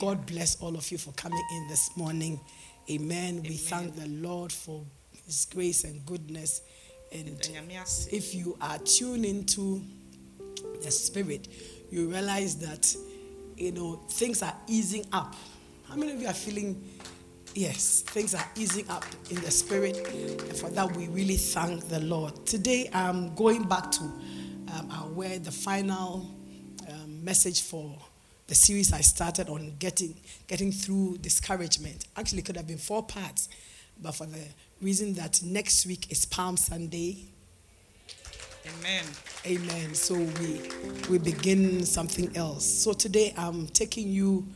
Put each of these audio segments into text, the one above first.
God bless all of you for coming in this morning. Amen. We thank the Lord for His grace and goodness. And if you are tuned into the Spirit, you realize that you know things are easing up. How many of you are feeling? Yes, things are easing up in the Spirit, and for that we really thank the Lord. Today I'm going back to um, our word, the final um, message for the series I started on getting getting through discouragement. Actually, it could have been four parts, but for the reason that next week is Palm Sunday. Amen. Amen. So we we begin something else. So today I'm taking you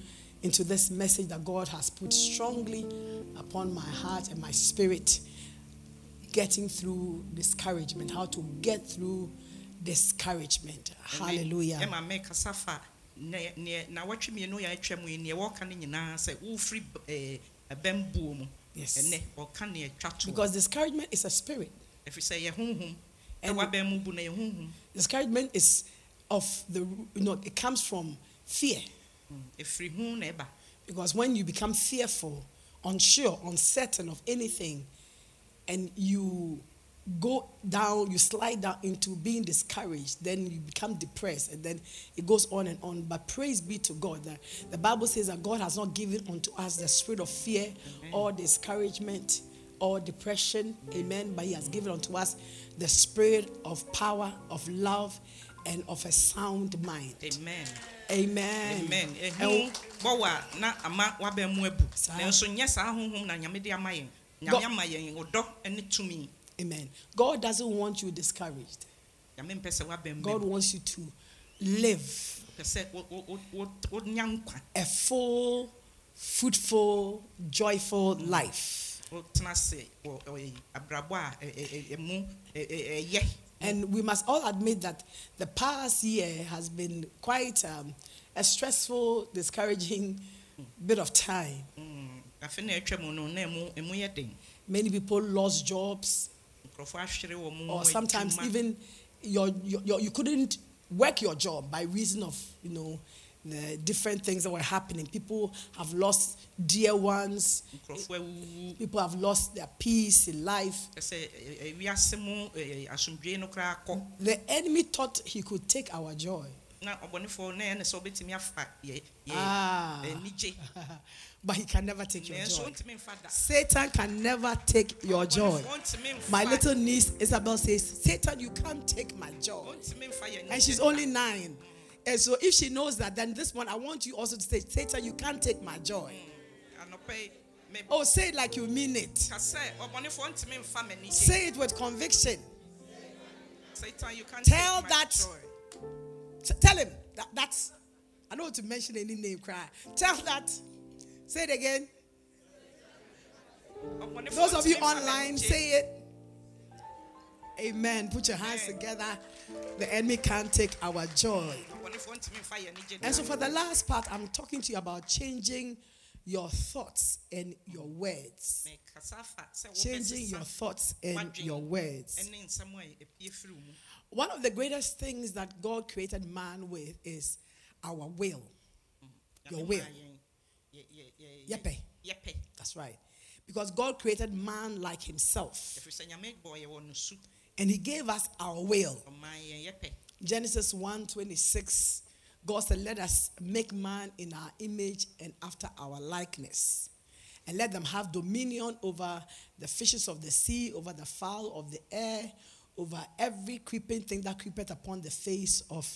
into this message that God has put strongly upon my heart and my spirit. Getting through discouragement, how to get through discouragement. Hallelujah. Emma make a safa. Na watch me no ya atwa mu ne wɔka no nyinaa sɛ wofiri eh, ɛbɛn buo mu Yes. ɛnɛ ɔka ne atwa to Because discouragement is a spirit. ɛfiri sɛ yɛ honhom And- ɛwɔ abɛn mu bu na yɛ honhom Discouragement is of the you know it comes from fear mm, ɛfiri hu na ɛba because when you become fearful, unsure, uncertain of anything, and you go down, you slide down into being discouraged, then you become depressed, and then it goes on and on. But praise be to God that the Bible says that God has not given unto us the spirit of fear or discouragement or depression, amen. But He has given unto us the spirit of power, of love, and of a sound mind. amen Amen. amen And ɛhu bɔwɔ a na ama wabɛn mu Saa. nanso nyɛ saa honhom na nyame de ama Go- nyame ama yɛn ɔdɔ ne tumi Amen. God doesn't want you discouraged. nyame mpɛ sɛ wabɛn mu God wants you to live a full, fruitful, joyful life. And we must all admit that the past year has been quite um, a stressful, discouraging bit of time. Mm, afe na atwa mu no na ɛmu ɛmu yɛ den Many people lost jobs, nkurɔfoɔ ahwere wɔ mu or sometimes even your, your, your, you couldn't work your job by reason of, you know, the different things that were happening. People have lost dear ones. People have lost their peace in life. The enemy thought he could take our joy. Na ɔbɔnefoɔ na ɛne sɛ wobɛtumi afa yɛ yɛ Ah. anigye but he can never take your joy. wontumi mfa da Satan can never take your joy. Ɔbɔnefoɔ ntumi mfa- My little niece Isabel says, Satan, you can't take my joy. ɔntumi mfa yɛ And she's only nine. And so if she knows that, then this one, I want you also to say, Satan, you can't take my joy. me Oh, say it like you mean it. ka sɛ ɔbɔnefoɔ ntumi mfa m'anigye Say it with conviction. satan you can't Tell that- joy. T- tell him that that's, I don't want to mention any name, cry. Tell that. Say it again. Those of you online, say it. Amen. Put your hands together. The enemy can't take our joy. ɔbɔnefoɔ ntumi mfa yɛ anigye da. And so, for the last part, I'm talking to you about changing your thoughts and your words. Mekasa afa sɛ Changing your thoughts and your words. Ɛne nsɛm a ɛpue firi wo mu. One of the greatest things that God created man with is our will. Your will. Yɛpɛ. yɛpɛ. That's right. Because God created man like himself. ɛfiri sɛ nyame bɔɔ yɛ wɔ no su And he gave us our will. yɛpɛ Genesis 1 26, God said, Let us make man in our image and after our likeness. And let them have dominion over the fishes of the sea, over the fowl of the air, over every creeping thing that creepeth upon the face of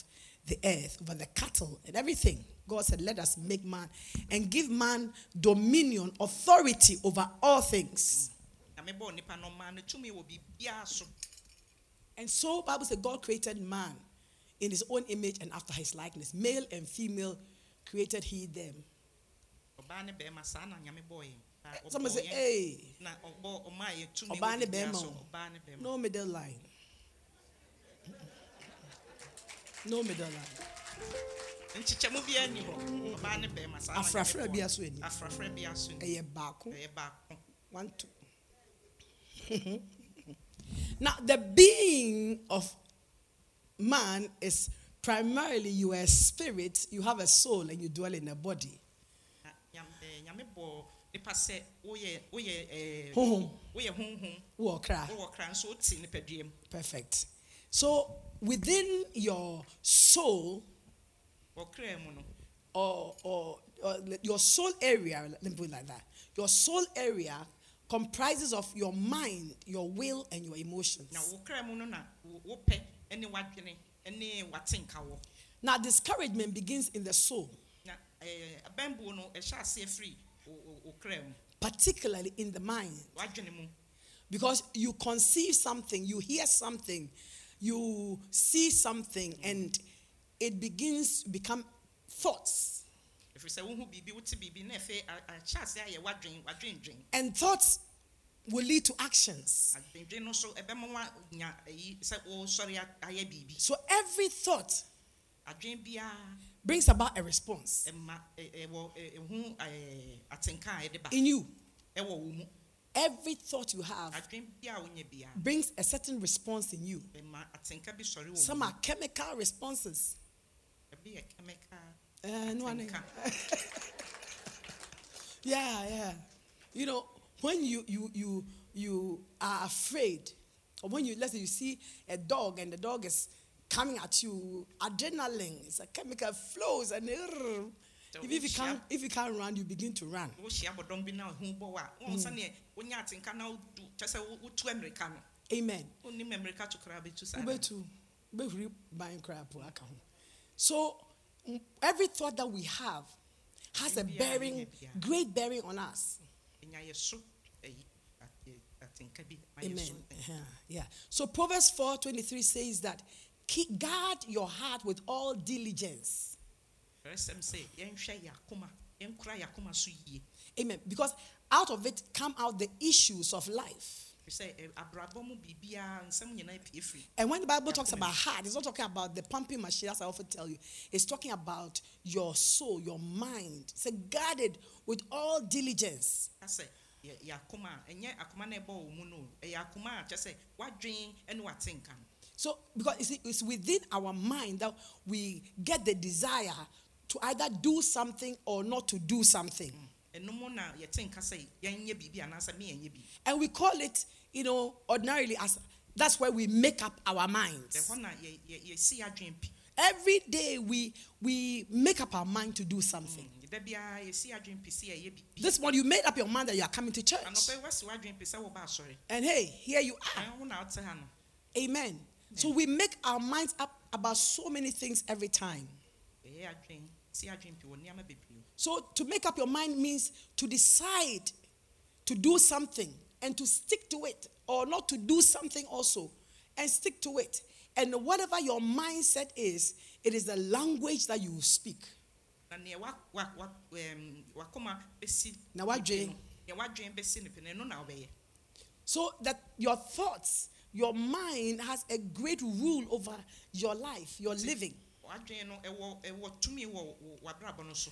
the earth, over the cattle and everything. God said, Let us make man and give man dominion, authority over all things. And so Bible said God created man in his own image and after his likeness. Male and female created he them. Ɔbaa ne bɛrima saa na eh, nyame bɔɔ yɛn Na ɔbɔɔ Somebody say, hey, na ɔbɔ ɔmaa yɛ ne wɔ biribiara bɛrima so, o. ɔbaa ne bɛrima no middle line. No middle line. nkyekyɛmu biara ni hɔ ɔbaa ne bɛrima saa Afrafra bi aso ani. afrafra bi aso ni Ɛyɛ baako. ɛyɛ baako One, two. now, the being of man is primarily you are a spirit, you have a soul, and you dwell in a body. Na nyam- ɛɛ, nyame bɔɔ nipa sɛ woyɛ woyɛ ɛɛ Honhom. woyɛ honhom Who cry? wowɔ kra nso wote nipadua mu Perfect. So, within your soul, wɔkra mu no or, or, your soul area, let me put it like that. Your soul area comprises of your mind, your will, and your emotions. na wɔkra mu no na wo- wopɛ ne wadwene ne watenka wɔ Now, discouragement begins in the soul, na eh, ɛɛ abɛnbuo no ɛhyɛ aseɛ firi particularly in the mind. Because you conceive something, you hear something, you see something, and it begins to become thoughts. ɛfiri sɛ wohu biribi wote biribi na ɛfɛ a- ahyɛ aseɛ ayɛ wadwen wadwendwen And thoughts will lead to actions. so ɛbɛma woanya ayi sɛ wosɔre oh, a- ayɛ biribi every thought brings about a response ɛma ɛ- ɛwɔ ɛ- ɛho ɛɛ atenka a ɛde ba in you. ɛwɔ wo mu Every thought you have adwen biara wonya biara brings a certain response in you. ɛma atenka bi sɔre wɔ Some are chemical responses. mu ɛbi yɛ chemical Uh, no, Yeah, yeah. You know, when you you you you are afraid, or when you let's say you see a dog and the dog is coming at you, adrenaline it's a chemical flows and uh, So if, if you can't if you can't run, you begin to run. wohyia bɔdɔm bi na ɛho bɔ wo a wohu sɛneɛ wonya atenka na wodu kyɛ sɛ wo- wotu mmirika no Amen. wonim mmirika to koraa bɛtu saa Ubetu, ubehuri buying crap aka ho. So every thought that we have has a bearing, great bearing on us. ɛnya yɛ so ɛyi a- ɛ- atenka bi ma yɛ so Amen. Uh-huh. Yeah. So Proverbs 4:23 says that keep guard your heart with all diligence. ɛrɛsɛm sɛ yɛnhwɛ yɛ akoma yɛnkora yɛ akoma so yie Amen. Because out of it come out the issues of life. ɛfiri sɛ ɛ, abrabɔ mu biribiara nsɛm nyinaa pie firi And when the Bible talks about heart, it's not talking about the pumping machine, as I often tell you. It's talking about your soul, your mind. Say, guard it with all diligence. Yɛ yɛ akoma a ɛnyɛ akoma na ɛbɔ wɔ mu no ɛyɛ akoma a kyɛ sɛ wadwen ne watenka no So, because see, it's within our mind that we get the desire to either do something or not to do something. ɛno mu na yɛte nka sɛ yɛnyɛ biribi anaasɛ meyɛnyɛ biribi And we call it, you know, ordinarily as that's where we make up our minds. Every day we we make up our mind to do something. da biara yɛsi adwen pi sɛ yɛyɛ biribi This morning you made up your mind that you are coming to church. anɔpɛ wasi wadwen pi sɛ woba asɔre And hey, here you are. ɛn wo na wote ha no Amen. So we make our minds up about so many things every time. yɛyɛ adwen si adwen pi wɔ nneɛma bebree So to make up your mind means to decide to do something and to stick to it, or not to do something also and stick to it. And whatever your mindset is, it is the language that you speak. So that your thoughts, your mind has a great rule over your life, your living. wadwen no ɛwɔ ɛwɔ tumi wɔ wɔ- w'abrabɔ no so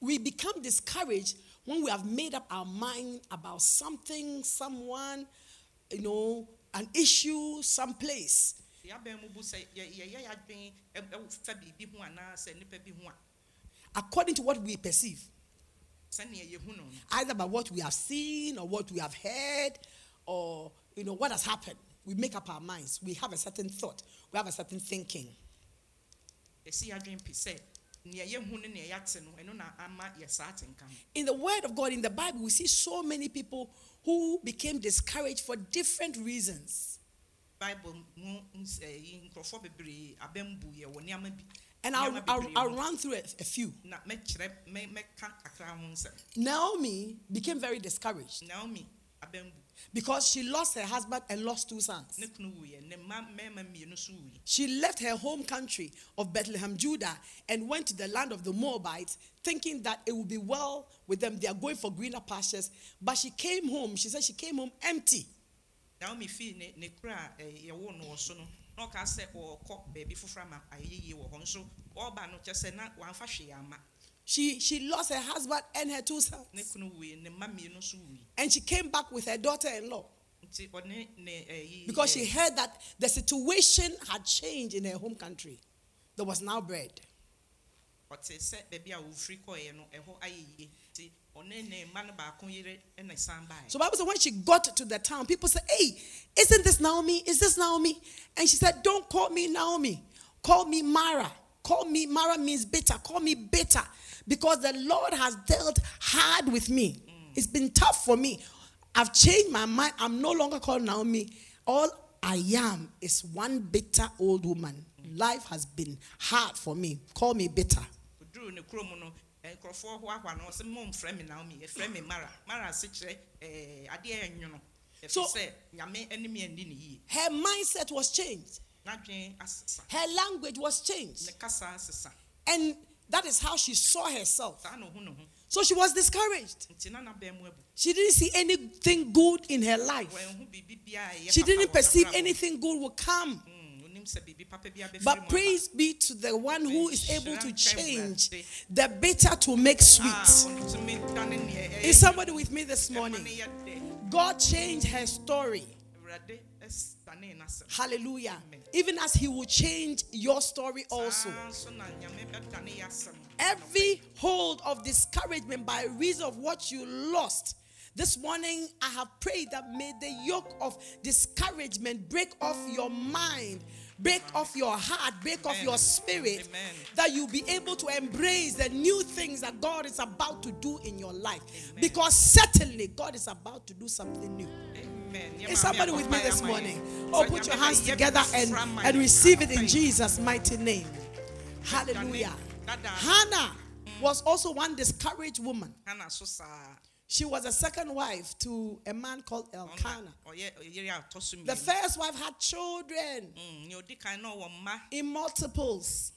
We become discouraged when we have made up our mind about something, someone, you know, an issue, someplace. yɛabɛn mu bu sɛ yɛ- yɛyɛ adwen ɛ- ɛfa biribi ho anaasɛ nnipa bi ho a according to what we perceive, sɛnea yɛhu no no either by what we have seen or what we have heard or you know what has happened. We make up our minds. We have a certain thought. We have a certain thinking. yɛsi adwen pi sɛ eh? nea yɛhu no nea yɛate no ɛno na ama yɛ saa atenka no In the Word of God, in the Bible, we see so many people who became discouraged for different reasons. bible mu ns- ɛyi, eh, nkurɔfoɔ bebree abɛn bu yɛ wɔ nneɛma bi And I'll, I'll, I'll run through a, a few. na mɛkyerɛ mɛ- mɛka kakra ho nsɛm Naomi became very discouraged. naomi because she lost her husband and lost two sons. ne kunu wuiɛ ne mma mmarima mmienu nso wuiɛ She left her home country of Bethlehem, Judah, and went to the land of the Moabites, thinking that it would be well with them. They are going for greener pastures. But she came home, she said she came home empty. Naomi fii ne ne kura a eh, yɛwo no wɔ so no na ɔka sɛ ɔrekɔ baabi foforɔ ama ayɛ yie wɔ hɔ nso ɔreba no kyɛ sɛ na wamfa hwee ama She, she lost her husband and her two sons. kunu wuiɛ ne mma mmienu nso wuiɛ And she came back with her daughter in law nti ɔne ne ɛyi because she eh, heard that the situation had changed in her home country. There was now bread. ɔte sɛ baabi a wofiri kɔeɛ no ɛhɔ ayɛ yie nti ɔne ne mma no baako yere ɛna san baeɛ So Bible said when she got to the town, people said, Hey, isn't this Naomi? Is this Naomi? And she said, Don't call me Naomi. Call me Mara. Call me Mara means bitter. Call me bitter. Because the Lord has dealt hard with me. It's been tough for me. I've changed my mind. I'm no longer called Naomi. All I am is one bitter old woman. Life has been hard for me. Call me bitter. oduru ne kurom no eh, nkurɔfoɔ hoahoa no ɔsɛ mo mfrɛ me naomi eh, yɛfrɛ me mara mara ase kyerɛ eh, adeɛ ɛnwono ɛfiri So- sɛ nyame anim yɛ ndi ne yie Her mindset was changed. Her language was changed. ne kasa asesa And that is how she saw herself. saa na ohu ne ho So she was discouraged. nti na n'abɛn mu abu She didn't see anything good in her life. wɔnhu biribi biara a ɛyɛ She didn't perceive anything good would come. Mm, onim sɛ biribi papa bi abɛfiri mu But praise be to the one who is able to change the bitter to make Ah, sweet. ɔntumi dane neɛ ɛyɛ Is somebody with me this morning? ne yɛ dɛ. God changed her story. Awurade ɛs- dane n'asɛm. Hallelujah. Amen. Even as He will change your story also. Saa nso na Nyame bɛdane yɛ asɛm. Every hold of discouragement by reason of what you lost. This morning, I have prayed that may the yoke of discouragement break off your mind, break off your heart, break off your spirit, Amen. that you'll be able to embrace the new things that God is about to do in your life. Amen. Because certainly, God is about to do something new. Is somebody with me this morning? Oh, put your hands together and, and receive it in Jesus' mighty name. Hallelujah. Hannah was also one discouraged woman. She was a second wife to a man called Elkanah. Ɔyɛ yere a ɔtɔ so The first wife had children Mm, nea odi kan na ɔwɔ mma in multiples.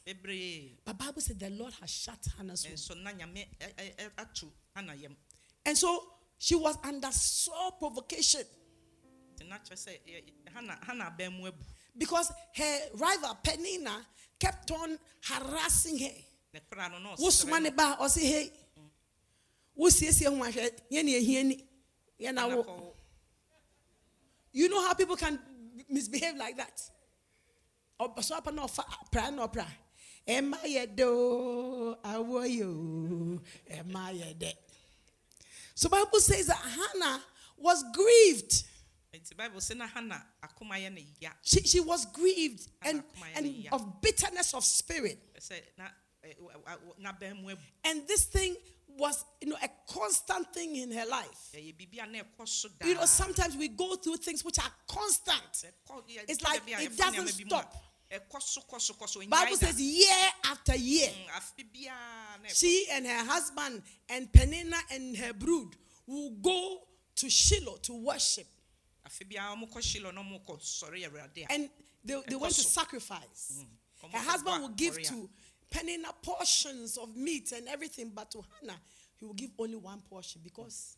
But Bible said the Lord has shut Hannah's womb. Nso na Nyame ɛ- ɛ- ɛ- ato Hana yam. And so she was under sore provocation because her rival Penina kept on harassing her. Ne kora no na wosoma ne ɔsrɛ ba a ɔse hei wosiesie ho ahwɛ yɛne ahia ni yɛna no. wo you know how people can misbehave like that? Ɔsɔ apa na ɔfa pra na ɔpra ɛma yɛ do? Awɔ yo ɛma yɛ dɛ so bible says that hannah was grieved Nti Bible sɛ Hana akoma yɛ ne ya. she, she was grieved and, and of bitterness of spirit Sɛ na ɛ- w- w- n'abɛn mu abu. and this thing was you know a constant thing in her life Ɛyɛ biribi a na ɛkɔ so daa. You know, sometimes we go through things which are constant. It's like it doesn't nneɛma bi mu a, stop. Bible says year after year, Mm, afe biara na ɛkɔ she and her husband and Penina and her brood will go to Shiloh to worship. And they, they went to sacrifice. Mm. Ɔmo Her husband will give to Penina portions of meat and everything, but to Hannah, he will give only one portion because,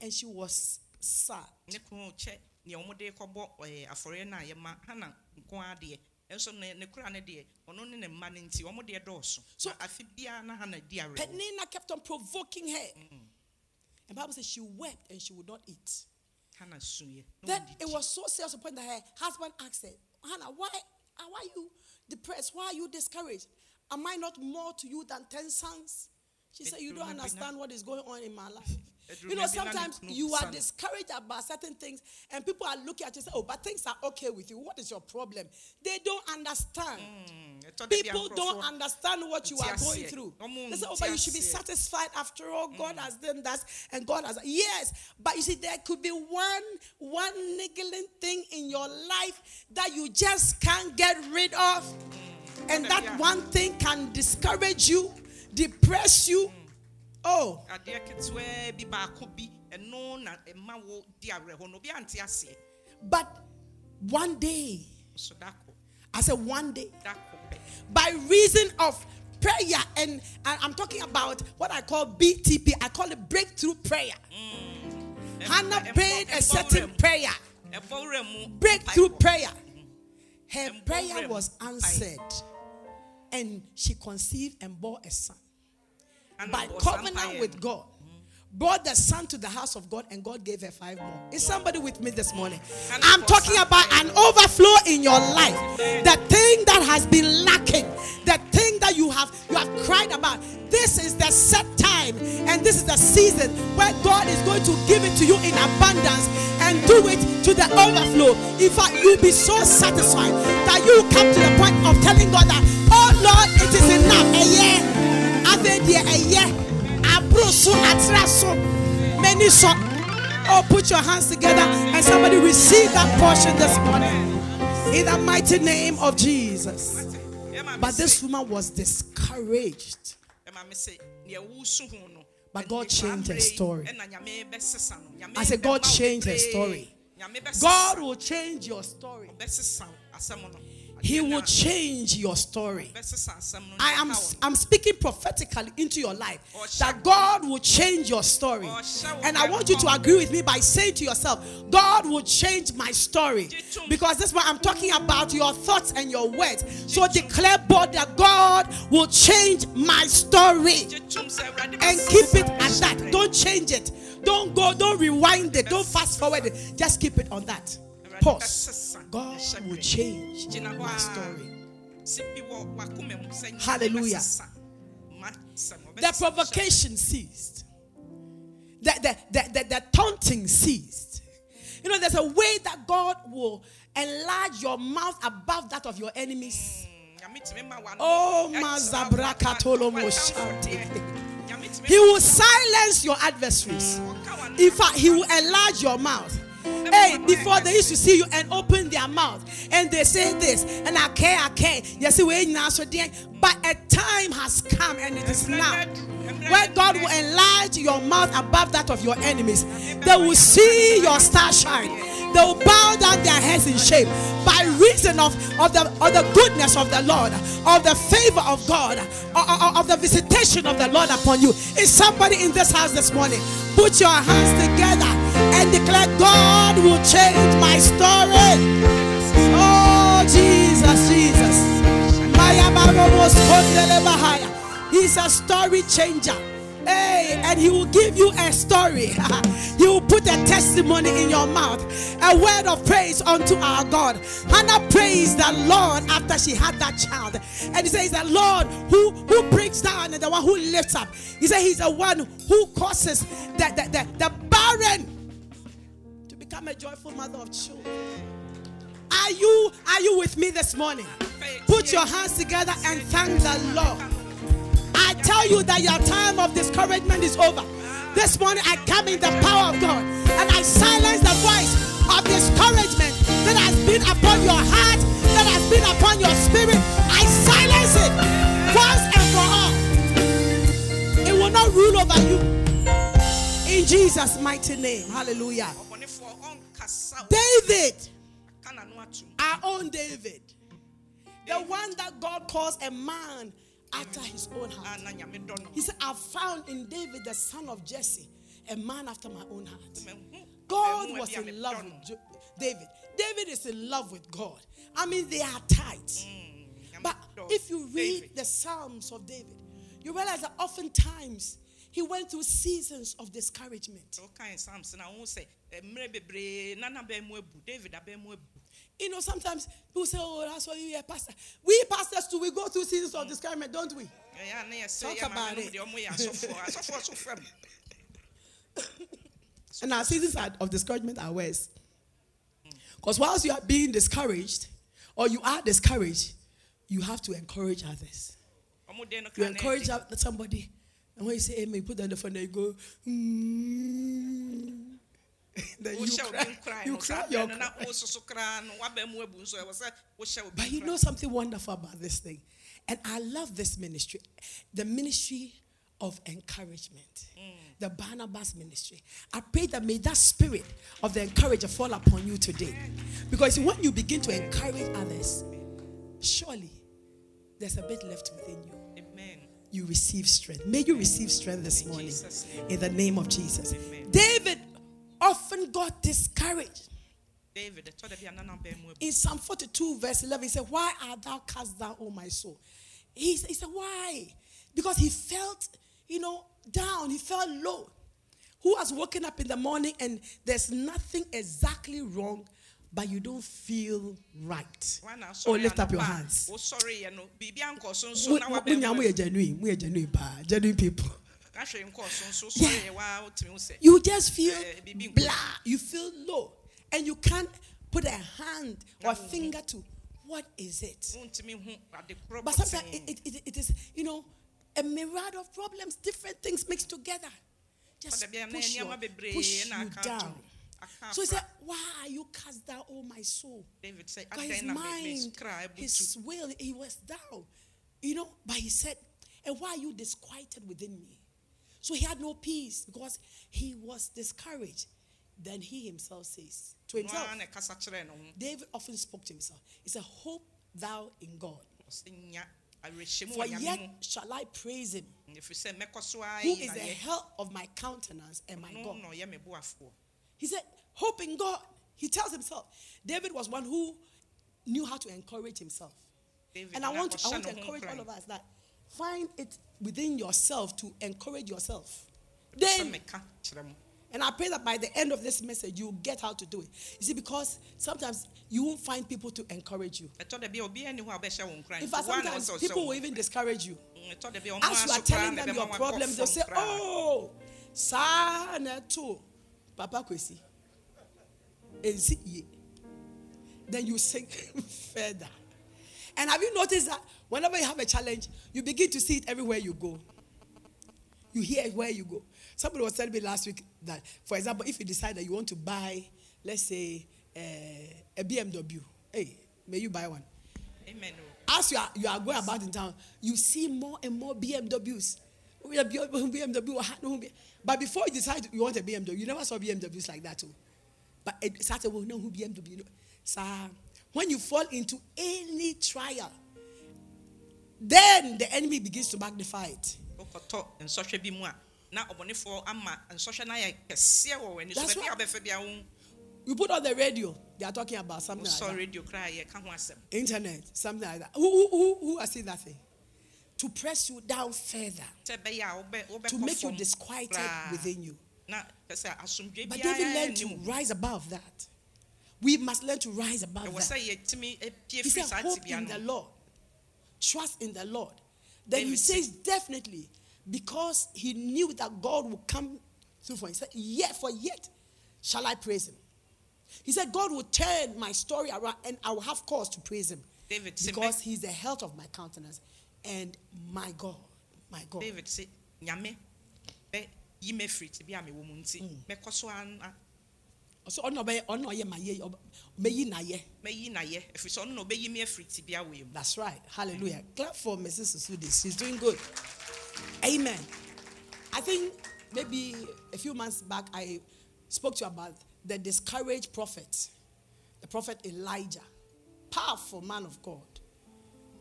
and she was sad. ne kunu kyɛ nea ɔmo de kɔbɔ ɛɛ afɔre na yɛ ma Hana nko ara deɛ ɛnso ne ne kura ne deɛ ɔno ne ne mma ne nti ɔmo deɛ dɔɔso. So- Na afe na Hana di awerɛhoɔ. Penina kept on provoking her. And Bible says she wept and she would not eat. Na Then it was so serious to point that her husband asked her, Hannah, why, uh, why are you depressed? Why are you discouraged? Am I not more to you than 10 sons? She said, You don't Eduruma bi na- understand what is going on in my life. You know, bi na ne sometimes you are discouraged about certain things, and people are looking at you and say, Oh, but things are okay with you. What is your problem? They don't understand. Mm, ɛtɔ da bi a People don't understand what you are going through. They say, Oh, but you should be satisfied after all. God has done that, and God has yes. But you see, there could be one one niggling thing in your life that you just can't get rid of, and that one thing can discourage you, depress you. Oh, adeɛ ketewa bi baako bi ɛno na ɛma wo di awerɛhɔ no. Obi ante aseɛ. But one day, I said one day, da by reason of prayer, and I'm talking about what I call BTP, I call it breakthrough prayer. Mm. Hannah Ɛbɔ- prayed a certain prayer, breakthrough prayer. Her prayer was answered, and she conceived and bore a son. By covenant with. God, brought the son to the house of God, and God gave her five more. Is somebody with me this morning? I'm talking about an overflow in your life. The thing that has been lacking, the thing that you have you have cried about. This is the set time, and this is the season where God is going to give it to you in abundance and do it to the overflow. In fact, you'll be so satisfied that you come to the point of telling God that, many so. Oh, put your hands together and somebody receive that portion this morning in the mighty name of Jesus. But this woman was discouraged. But God changed her story. I said, God changed her story. God will change your story. Ɔbɛsesa wo asɛm no. He will change your story. ɔbɛsesa asɛm no I am ɔka wo no. I'm speaking prophetically into your life that God will change your story. And I want you to agree with me by saying to yourself, God will change my story. Because this is what I'm talking about your thoughts and your words. So declare bold that God will change my story. Gye tom sɛ Awurade And keep it at that. Don't change it. Don't go, don't rewind it, don't fast forward it. Just keep it on that. Pause. God will change my story. sɛ bi wɔ w'akoma mu sɛ Nyame Hallelujah. the provocation ceased. The, the, the, the, the taunting ceased. You know, there's a way that God will enlarge your mouth above that of your enemies. Nyame tumi ma w'ano Oh, ɛkyerɛ mazabrakatolo w'atamfo moshante. deɛ. Nyame tumi He will silence your adversaries. In fact, He will enlarge your mouth. Hey, before they used to see you and open their mouth and they say this and I care, I care. Yes, we ain't now so dear. But a time has come and it is now where God will enlarge your mouth above that of your enemies. They will see your star shine. They will bow down their heads in shame by reason of, of, the, of the goodness of the Lord, of the favor of God, of- of the visitation of the Lord upon you. Is somebody in this house this morning? Put your hands together and declare, God will change my story. Oh, Jesus, Jesus. He's a story changer. Hey, and he will give you a story. he will put a testimony in your mouth, a word of praise unto our God. Hannah praised the Lord after she had that child. And he says, The Lord who, who brings down and the one who lifts up. He said, He's the one who causes the, the, the, the barren become a joyful mother of children. Are you are you with me this morning? Put your hands together and thank the Lord. I tell you that your time of discouragement is over. This morning I come in the power of God and I silence the voice of discouragement that has been upon your heart, that has been upon your spirit. I silence it once and for all. It will not rule over you. In Jesus' mighty name. Hallelujah. David. our own David, the one that God calls a man after his own heart. He said, I've found in David, the son of Jesse, a man after my own heart. God was in love with David. David is in love with God. I mean, they are tight. But if you read the Psalms of David, you realize that oftentimes he went through seasons of discouragement. wokae psalms na wohu sɛ mmerɛ bebree na n'abɛn mu abu david abɛn mu abu You know, sometimes people say, Oh, that's why you're a pastor. We pastors too, we go through seasons of discouragement, don't we? ɛyɛ a ne yɛsɛ Talk about it. deɛ ɔmo yɛ asɔfoɔ asɔfoɔ so fam And our seasons of discouragement are worse. Because whilst you are being discouraged, or you are discouraged, you have to encourage others. ɔmo den no You encourage somebody, and when you say amen, you put down the phone and you go, mm. then you cry, you cry saa your berɛ no na cry. wososo koraa no wabɛn mu abu nso ɛwɔ sɛ wohyɛ obi But you know something wonderful about this thing, and I love this ministry, the ministry of encouragement. The Barnabas ministry. I pray that may that spirit of the encourager fall upon you today. Because when you begin to encourage others, surely there's a bit left within you. You receive strength. May you receive strength this morning in the name of Jesus. David often got discouraged. David, ɛtɔ da bi a nana bɛn mu ebu. In Psalm 42, verse 11, he said, Why art thou cast down, O my soul? He, he said, Why? Because he felt, you know, down, he felt low. Who has woken up in the morning and there's nothing exactly wrong, but you don't feel right? Oh, lift up your hands. wosɔre yɛ no biribi ankɔ so nso Mo- na mo- wabɛn mo- mu mo- genuine, genuine, genuine people. ahwɛ nkɔ so nso Yeah. sɔre yɛ waa wotumi wo sɛ You just feel Eh, nkɔ. blah, you feel low, and you can't put a hand or a finger to what is it. wontumi hu ade korɔ But sometimes it, it, it, it is, you know, a myriad of problems, different things mixed together. Just Ɔda bi a na push, you, push you down. So he said, Why are you cast down, oh my soul? David Because his adɛn na me- me mind, his will, he was down. You know, but he said, And why are you disquieted within me? So he had no peace because he was discouraged. Then he himself says to himself, Noa na ɛkasa kyerɛɛ no ho David often spoke to himself. He said, Hope thou in God. ɔsɛ nya awerɛhyɛmu For yet shall I praise him, ɛfiri sɛ mɛkɔ so ara who is the help of my countenance and my God. Na ɔyɛ me boafoɔ He said, Hope in God. He tells himself. David was one who knew how to encourage himself. David And I want, I want to encourage all of us that find it within yourself to encourage yourself. Then, meka kyerɛ mo and I pray that by the end of this message, you get how to do it. You see, because sometimes you won't find people to encourage you. ɛtɔ da bi a obiara ni hɔ a ɔbɛhyɛ wo nkran In fact, sometimes people will even discourage you. nkran. ɛtɔ da bi a ɔmo As you are telling them your problems, they'll say. Oh, saa na to Papa Kwesi. Then you sink further. And have you noticed that whenever you have a challenge, you begin to see it everywhere you go? You hear it where you go. Somebody was telling me last week that, for example, if you decide that you want to buy, let's say, uh, a BMW, hey, may you buy one Amen as you are you are going about in town, you see more and more BMWs. BMW, ha- ah, no, B- but before you decide you want a BMW, you never saw BMWs like that too. But it started with no who BMW. So when you fall into any trial, then the enemy begins to magnify it. wokɔtɔ nsɔhwɛ bi mu a na ɔbɔnefoɔ ama nsɔhwɛ no ayɛ kɛseɛ wɔ w'ani so That's baabi a right. wobɛfa You put on the radio, they are talking about something like that. radio koraa a yɛka ho internet, something like that. Who, who, who, who has seen that thing? To press you down further, sɛ ɛbɛyɛ a wobɛ- to make you disquieted within you. na pɛ sɛ asomdwe But David learned to rise above that. We must learn to rise above that. sɛ yɛtumi apue He said, Hope in the Lord, trust in the Lord. Then he says, Definitely, because he knew that God would come through for him. He said, Yet, for yet shall I praise him. He said, God will turn my story around and I will have cause to praise him. David Because he's the health of my countenance and my God. My God. david se nyame bɛ yi me firi tibea a mewɔ mu nti Mm. mɛkɔ so ana So, ɔno ɔbɛyɛ- ɔno ɔyɛ ma yɛ- ɔbɛ- ɔbɛyi n'ayɛ. mɛyi nayɛ ɛfiri sɛ ɔno na ɔbɛyi me afiri tibea wei mu That's right. Hallelujah. Clap for Mrs. Susudi. She's doing good. Amen. I think maybe a few months back I spoke to you about the discouraged prophet, the prophet Elijah. Powerful man of God.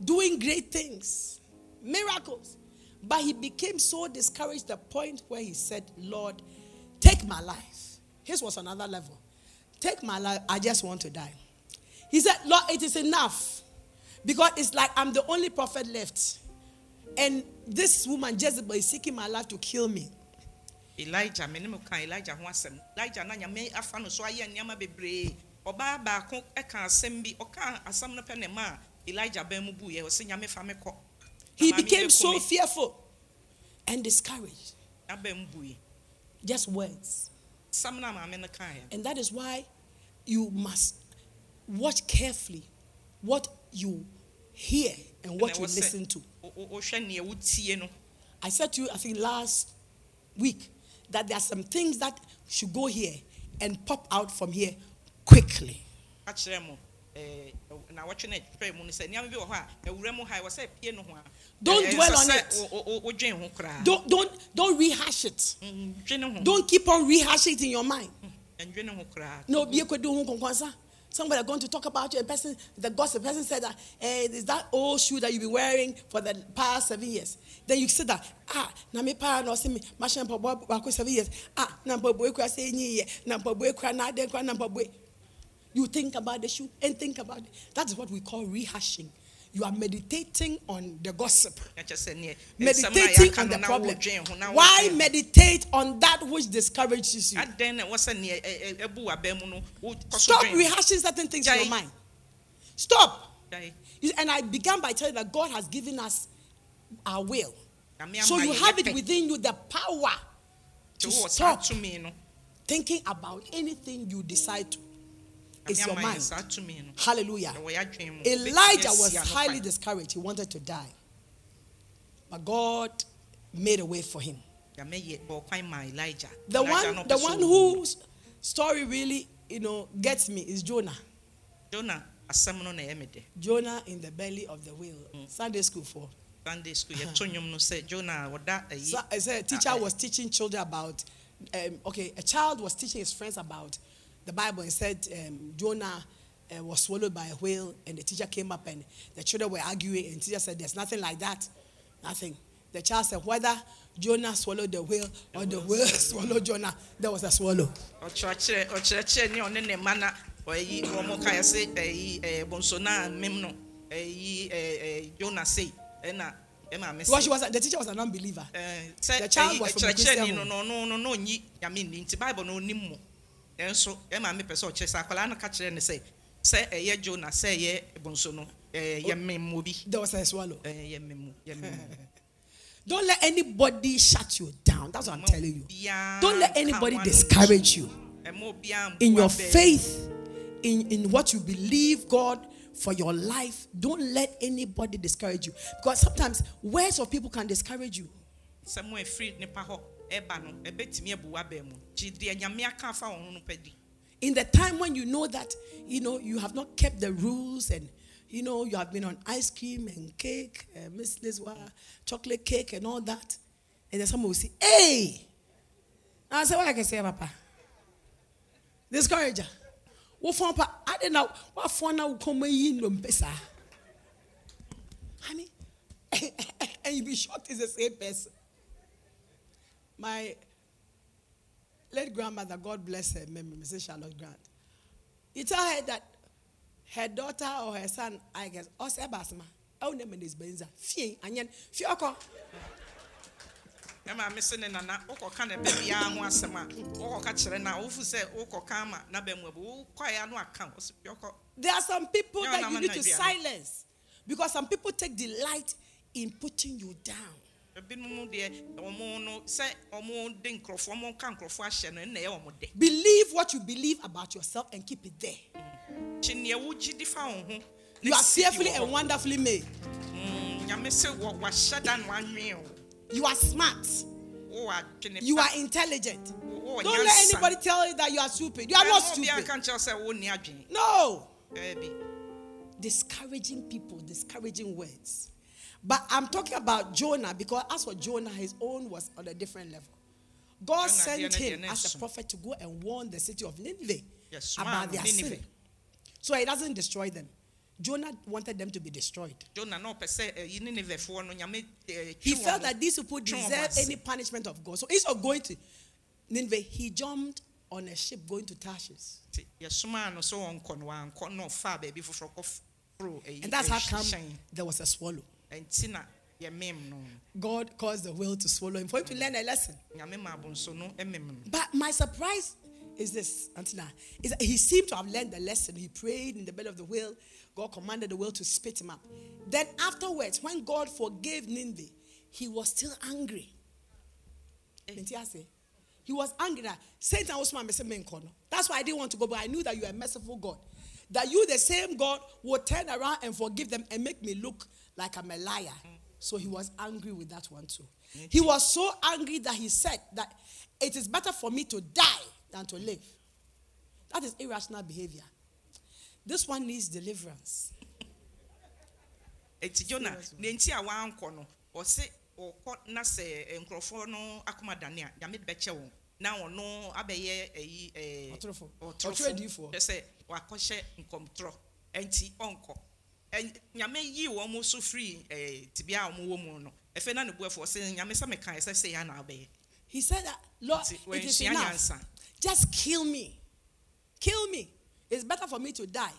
Doing great things, miracles. But he became so discouraged the point where he said, Lord, take my life. His was another level. Take my life. I just want to die. He said, Lord, it is enough. Because it's like I'm the only prophet left. And this woman, Jezebel, is seeking my life to kill me. elijah me ne mu ka elijah elijah na nyame afa no so ayɛ nneɛma bebree ɔbaa baako ɛka asɛm bi ɔka asɛm no pɛ ma elijah bɛn mu buiɛ ɔsɛ nyame fa me kɔ He became so fearful and discouraged. na bɛn mu Just words. sam na maame no And that is why you must watch carefully what you hear and what you listen to. wo- wo- wohwɛ nea wotie no I said to you, I think last week, that there are some things that should go here and pop out from here quickly. Mo na wɔtwe no atwa mu no sɛ nneɛma bi wɔ hɔ a awura mu ha wɔ sɛ pie no ho a Don't dwell on it. wo- wo- wo- wodwen ho koraa Don't don't don't rehash it. Mm, ho Don't keep on rehashing it in your mind. ɛndwene ho koraa No, be equal do konkonsa. Somebody are going to talk about you. A person, the gossip person said that eh, is that old shoe that you've been wearing for the past seven years. Then you say that ah, na me pa no see me machine pa seven years. Ah, na pa boy kwa say nyi ye, na pa boy kwa na de kwa na pa boy. You think about the shoe and think about it. That is what we call rehashing. You are meditating on the gossip. Meditating on the problem. Why meditate on that which discourages you? Stop rehashing certain things in your mind. Stop. And I began by telling that God has given us our will. So you have it within you the power to stop thinking about anything you decide to. It's your mind. saa tumi no Hallelujah. ɛwɔ yɛadwen mu Elijah was highly discouraged. He wanted to die. But God made a way for him. Nyame yɛ bɔ kwan ma Elijah The one, the one whose story really, you know, gets me is Jonah. Jonah asɛm no na ɛyɛ me dɛ Jonah in the belly of the whale. Mm. Sunday school for. Sunday school yɛto nnwom no sɛ Jonah wɔda So, I said, teacher was teaching children about, um, okay, a child was teaching his friends about the Bible and said um, Jonah uh, was swallowed by a whale, and the teacher came up and the children were arguing, and the teacher said, There's nothing like that. Nothing. The child said, Whether Jonah swallowed the whale or the whale swallowed Jonah, there was a swallow. ɔkyerɛkyerɛ ɔkyerɛkyerɛ ne ɔne ne ma na ɔyi wɔn kaeɛ sɛ ɛyi ɛɛ bonsona mem no ɛyi ɛɛ ɛɛ Jonah sei ɛna ɛma me Because she was, the teacher was an unbeliever. sɛ the child ɛyi was from ɛkyerɛkyerɛ Christian no no no no no nyame ni nti Bible no onim mu ɛnso ɛma me pɛ sɛ ɔkyerɛ sɛ akwadaa no ka kyerɛ ne sɛ sɛ ɛyɛ Jonah sɛ ɛyɛ bonso no yɛ mem mu bi There was a swallow. yɛ mem mu yɛ mem mu. Don't let anybody shut you down. That's what I'm telling you. Don't let anybody discourage you. in your faith, in, in what you believe God for your life, don't let anybody discourage you. Because sometimes words of people can discourage you. sɛ mo In the time when you know that, you know, you have not kept the rules and, you know, you have been on ice cream and cake, uh, Miss Lizwa, chocolate cake and all that. And then someone will say, hey! And I say, what I can say, Papa? Discourager. What for, Papa? I didn't know. What for now? Come in, pesa. I mean, and you be shocked it's the same person. My late grandmother, God bless her memory, Mrs. Charlotte Grant. You tell her that her daughter or her son, I guess, or Sebasma, our name is Benza, Fie, and yet, Fioko. ɛma me se ne nana wokɔka ne bɛ biara ho asɛm a wokɔka kyerɛ no a wofu sɛ wokɔka ama n'aba mu abu wokɔeɛ no aka There are some people that you need to silence because some people take delight in putting you down. Ebinom deɛ ɔmo no sɛ ɔmo de nkurɔfoɔ ɔmo ka nkurɔfoɔ ahyɛ no ɛnna ɛyɛ ɔmo dɛ Believe what you believe about yourself and keep it there. kyi neɛ wogye di fa wo ho na You are fearfully and wonderfully made. Mm, nyame sɛ wɔ- wahyɛ da no anwee wo You are smart. You are intelligent. Don't let anybody tell you that you are stupid. You are not stupid. ka nkyerɛ wo sɛ wonni adwene No. discouraging people, discouraging words. But I'm talking about Jonah because as for Jonah, his own was on a different level. God sent him as a prophet to go and warn the city of Nineveh Yes, about their sin. So he doesn't destroy them. Jonah wanted them to be destroyed. jona na ɔpɛ sɛ ɛyi ninevefoɔ no nyame eh, He felt that these people deserve any punishment of God. So instead of going to Nineveh, he jumped on a ship going to Tarshish. Nti yɛsomaa no sɛ wɔnkɔ no wankɔ na ɔfaa baabi foforɔ kɔforo And that's how come there was a swallow. God caused the whale to swallow him for him to learn a lesson. nyame ma abonso no mem no But my surprise is this, Antina, is that he seemed to have learned the lesson. He prayed in the belly of the whale. God commanded the whale to spit him up. Then afterwards, when God forgave Nineveh, he was still angry. Eh. Ase, He was angry that Satan was my. That's why I didn't want to go, but I knew that you are a merciful God. That you, the same God, will turn around and forgive them and make me look like I'm a liar. Mm. So he was angry with that one too. He was so angry that he said that it is better for me to die than to live. That is irrational behavior. This one needs deliverance. eti jona ne nti a wankɔ no ɔse ɔkɔ na sɛ eh, nkurɔfoɔ no akoma dane a nyame bɛkyɛ wɔn na ɔno abɛyɛ ɛyi ɛɛ Ɔtorofo. Ɔtwerɛ adiyifoɔ. sɛ wakɔhyɛ nkɔmtorɔ ɛnti ɔnkɔ nyame yi wɔn mo so firi ɛɛ tibia a wɔn wɔ mu no ɛfɛ na ne bu ɛfɔ sɛ nyame sɛ meka ɛsɛ sɛ yɛn na abɛyɛ He said that, Lord, it is enough. Just kill me. Kill me. It's better for me to die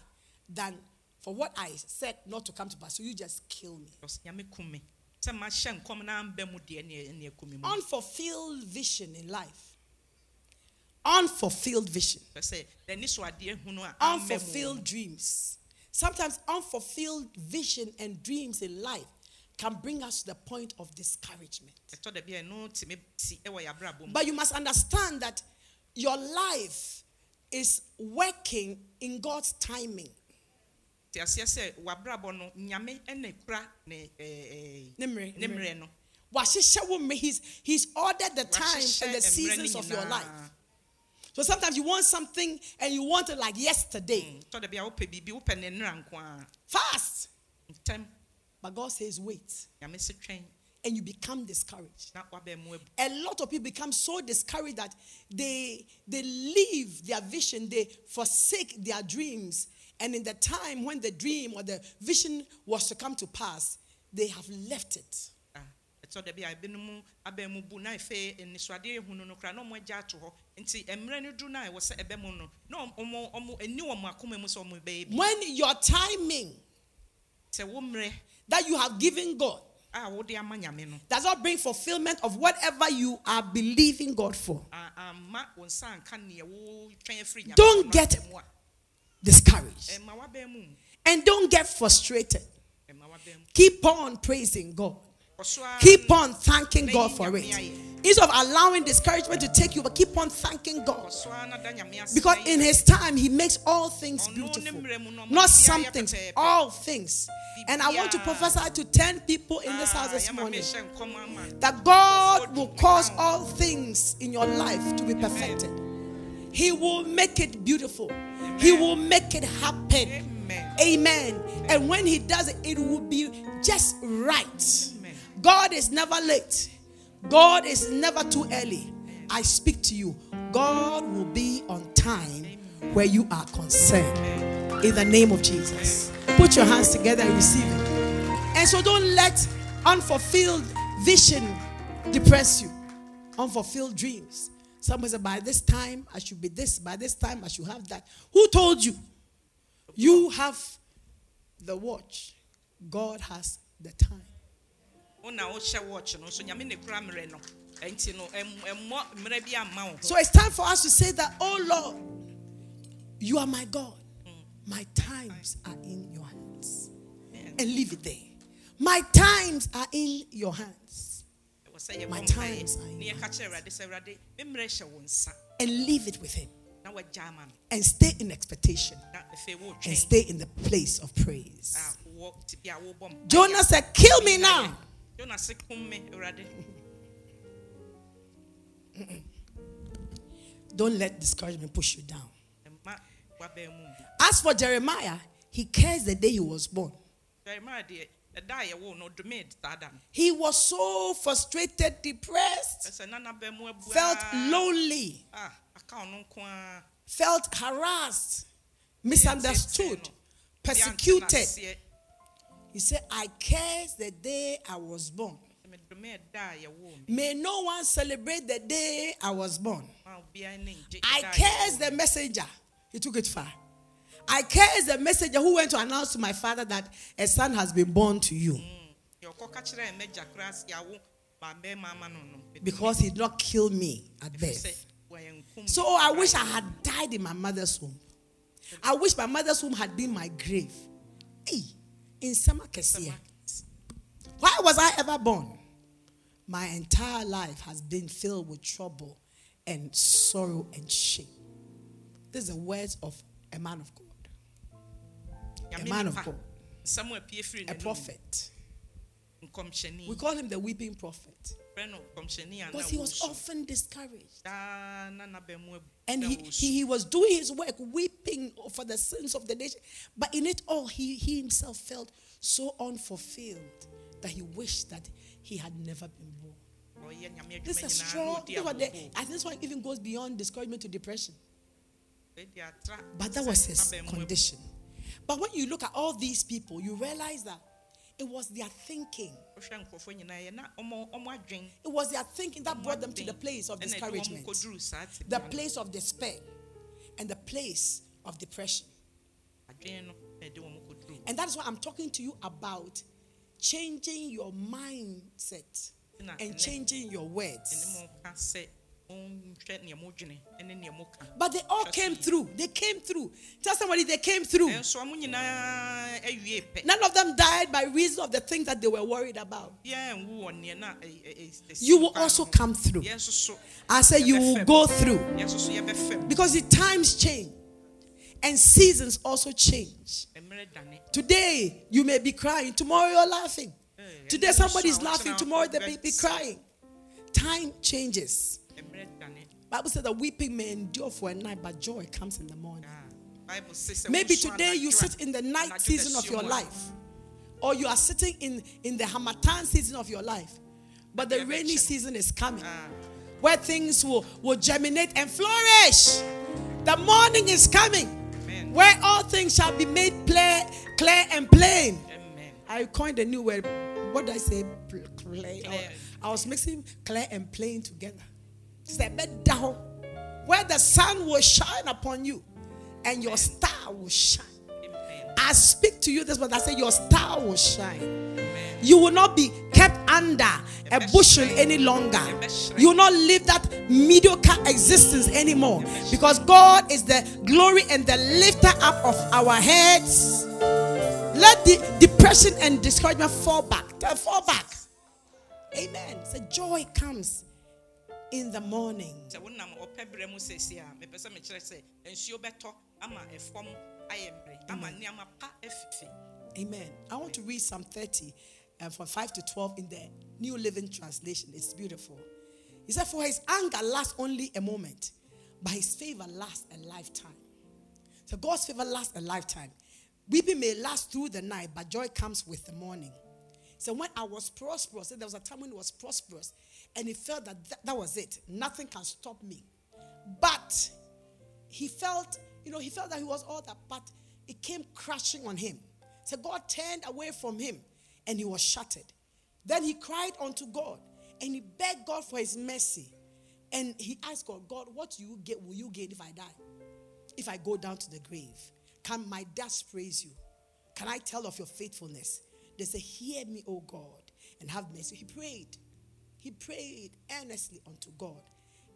than for what I said not to come to pass. So you just kill me. nyame kum me sɛ ma hyɛ nkɔm na mbɛ mu deɛ ne ne ɛkum mu Unfulfilled vision in life. Unfulfilled vision. Unfulfilled dreams. Sometimes unfulfilled vision and dreams in life can bring us to the point of discouragement. ɛtɔ da bi a ɛno tumi si ɛwɔ yɛ abrabɔ mu But you must understand that your life is working in God's timing. te aseɛ sɛ wabrabɔ no nyame ɛna ekura ne ɛɛ Ne mmerɛ, ne ne mmerɛ. mmerɛ no Wahyehyɛ wo mmerɛ. He's, he's ordered the time and the seasons of your life. So sometimes you want something and you want it like yesterday. Mm, tɔ da bi a wopɛ biribi wopɛ ne nnura nko a Fast. But God says, wait. nyame se twɛn And you become discouraged. na wabɛn mu abu A lot of people become so discouraged that they they leave their vision, they forsake their dreams. And in the time when the dream or the vision was to come to pass, they have left it. Ah, ɛtɔ bi a ebinom abɛn mu bu na efe anisoadeɛ ehunu no kora na ɔmo agya ato hɔ nti mmerɛ no duru na ɛwɔ sɛ ɛbɛ mu no na ɔmo ɔmo ani wɔ mo akoma mu sɛ ɔmo bɛyɛ bi When your timing sɛ wo mmerɛ that you have given God a wode ama nyame no does not bring fulfillment of whatever you are believing God for, ama wo nsa anka nea wo twɛn afiri nyame Don't get- discouraged. ɛma wabɛn mu And don't get frustrated. ɛma wabɛn mu Keep on praising God. Keep on thanking God for it. Instead of allowing discouragement to take you, but keep on thanking God. ɔso ara na da nyame ase Because in His time, He makes all things beautiful. mmerɛ mu no, ɔma Not some things, all things. And I want to prophesy to 10 people in this house this morning mehyɛ nkɔm ama that God will cause all things in your life to be perfected. He will make it beautiful, He will make it happen. Amen. Amen. And when He does it, it will be just right. God is never late, God is never too early. I speak to you, God will be on time where you are concerned. In the name of Jesus. Put your hands together and receive it. And so don't let unfulfilled vision depress you, unfulfilled dreams. Somebody said, By this time, I should be this, by this time, I should have that. Who told you? You have the watch, God has the time. So it's time for us to say that, Oh Lord, you are my God. Mm. My times are in your hands. And leave it there. My times are in your hands. ɛwɔ sɛ yɛbɔ My times are in ne yɛka kyerɛ awurade sɛ awurade me mmerɛ hyɛ wo nsa And leave it with Him. na wagya ama me And stay in expectation. And stay in the place of praise. a wowɔ tibi a wobɔ mpaeɛ. Jonah said, Kill me now. Jonah se kum me Don't let discouragement push you down. ɛmma wabɛn mu bi As for Jeremiah, he cares the day he was born. Jeremiah deɛ ɛda a yɛwo no ɔdome saa da no He was so frustrated, depressed, ɛsɛ na nabɛn mu abua felt lonely, a aka ɔno nko a felt harassed, misunderstood, persecuted. He said, I curse the day I was born. May no one celebrate the day I was born. I yɛwo the messenger. He took it far. I curse the messenger who went to announce to my father that a son has been born to you because he did not kill me at birth. So I wish I had died in my mother's womb. I wish my mother's womb had been my grave. Hey, in summer Kesia. Why was I ever born? My entire life has been filled with trouble and sorrow and shame. These are the words of a man of God, a man of God, a pie firi a n'anom, prophet. We call him the weeping prophet. Frɛ no kɔmhyɛni a na Because he was often discouraged. daa na n'aba mu abu And he, he, he was doing his work, weeping for the sins of the nation. But in it all, he, he himself felt so unfulfilled that he wished that he had never been born. This is strong. This is what they- abobo. I think this one even goes beyond discouragement to depression. But that was his n'aba mu abu. condition. But when you look at all these people, you realize that it was their thinking. wohwɛ nkurɔfoɔ nyinaa yɛ na ɔmo ɔmo adwen It was their thinking that brought them to the place of ɛna ɛde wɔn discouragement, kɔduru saa tebea the place of despair, and the place of depression. adwen no na ɛde wɔn kɔduru And that is why I'm talking to you about changing your mindset and changing your words. Mo ka sɛ ɔnhwɛ nea mo dwene ɛne nea mo ka But they all came through. They came through. Tell somebody they came through. ɛnso ɔmo nyinaa awie pɛ None of them died by reason of the things that they were worried about. You will also come through. yɛn nso so I say you will go through yɛn nso so yɛbɛfam because the times change and seasons also change. Today you may be crying, tomorrow you're laughing. Today ɛnso somebody is laughing, tomorrow they may be crying. Time changes. Bible says that weeping may endure for a night, but joy comes in the morning. Ah, Bible sɛ sɛ Maybe today you sit in the night season of your life, or you are sitting in, in the Harmattan season of your life, but the rainy season is coming ah, where things will, will germinate and flourish. The morning is coming where all things shall be made clear, clear and plain. I coined a new word. What did I say? Pl- Clear. Clear. I was mixing clear and plain together. Step it down. Where the sun will shine upon you and your star will shine. Amen. I speak to you this month. I say your star will shine. Amen. You will not be kept under a bushel any longer. You will not live that mediocre existence anymore. Because God is the glory and the lifter up of our heads. Let the depression and discouragement fall back. Fall back. Amen. So joy comes in the morning. sɛ wonam ɔpɛ berɛ mu sɛsi a mepɛ sɛ mekyerɛ sɛ nsuo bɛtɔ ama ɛfam ayɛ mmere ama nneɛma pa afifi Amen. I want to read Psalm 30 uh, from 5 to 12 in the New Living Translation. It's beautiful. He said, For his anger lasts only a moment, but his favor lasts a lifetime. So God's favor lasts a lifetime. Weeping may last through the night, but joy comes with the morning. So when I was prosperous, there was a time when it was prosperous, and he felt that that, that was it. Nothing can stop me. But he felt, you know, he felt that he was all that, but it came crashing on him. So God turned away from him and he was shattered. Then he cried unto God and he begged God for his mercy. And he asked God, God, what you get will you gain if I die? If I go down to the grave? Can my dust praise you? Can I tell of your faithfulness? They say, Hear me, O God, and have mercy. He prayed. He prayed earnestly unto God.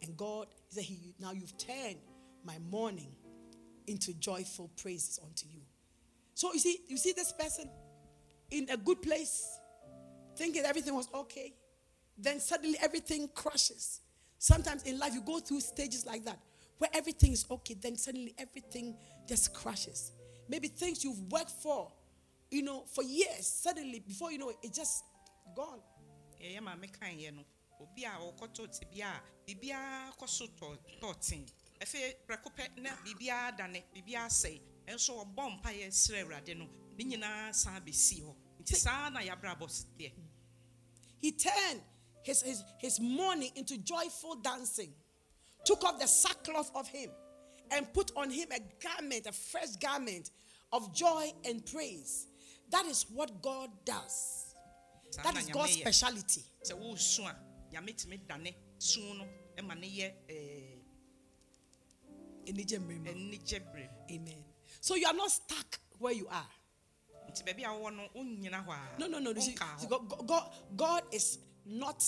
And God said, he, Now you've turned my mourning into joyful praises unto you. So you see, you see this person in a good place, thinking everything was okay. Then suddenly everything crashes. Sometimes in life you go through stages like that where everything is okay, then suddenly everything just crashes. Maybe things you've worked for, you know, for years, suddenly before you know it, it's just gone. Yɛyɛ ma mekaeɛ no obi a ɔkɔtɔ te bi a biribiara kɔ so tɔ- tɔɔten afei prɛko pɛ na biribiara dane biribiara sɛe ɛnso ɔbɔ mpayɛ srɛ awurade no ne nyinaa san hɔ nti saa na yɛabrabɔ He turned his, his, his mourning into joyful dancing, took off the sackcloth of him, and put on him a garment, a fresh garment of joy and praise. That is what God does. That is God's speciality. sɛ woresu a nyame tumi dane su no ma ne yɛ eh, ɛɛ, Enije mmerɛ mu. anigye berɛ Amen. So you are not stuck where you are. nti baabi a wɔwɔ no wonnyina hɔ a No, no, no. See, see. God, God, God is not,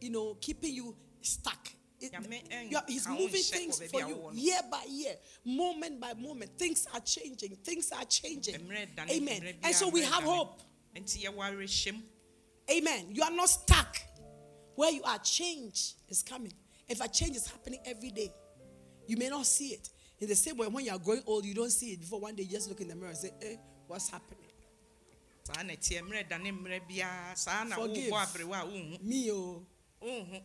you know, keeping you stuck. It- Nyame you are- he's moving things for you year by year, moment by moment. Things are changing. Things are changing. Amen. And so we have hope. Nti yɛwɔ awerɛhyɛm Amen. You are not stuck where you are. Change is coming. If a change is happening every day, you may not see it. In the same way, when you are growing old, you don't see it before one day you just look in the mirror and say, eh, what's happening? saa na ɛteɛ mmerɛ dane mmerɛ biara saa na Forgive. wobɔ aberewa a wonhu Me, oh.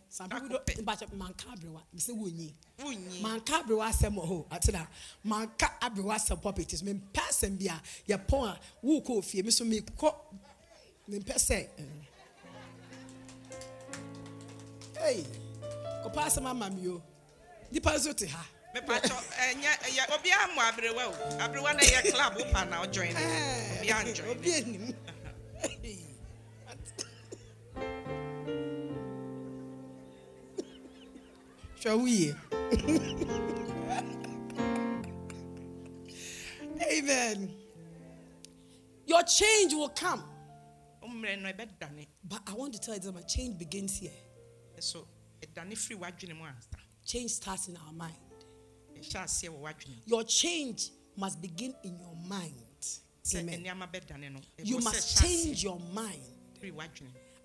Some people ko don't, but manka abrewa. Me say. Wonyi. Manka abrewa asɛm wɔ hɔ. Ate na manka abrewa asɛm puppet is me mpɛ asɛm bi a yɛpɔn a wokɔ ofie me so mekɔ mempɛ sɛ eh. Hey, kɔpa asɛm ama me o. Nipa nso te ha. mepatɔ ɛnyɛ ɛyɛ obiara mmɔ aberewa o aberewa no yɛ club wopa na ɔjoin Eh, obiara njoin Obi anim. Hwɛ wo yie. Amen. Your change will come. mmerɛ no ɛbɛdane But I want to tell you that my change begins here. So ɛdane firi w'adwene mu ansa Change starts in our mind. ɛhyɛ aseɛ wɔ w'adwene mu Your change must begin in your mind. Amen. nneɛma bɛdane no You must change your mind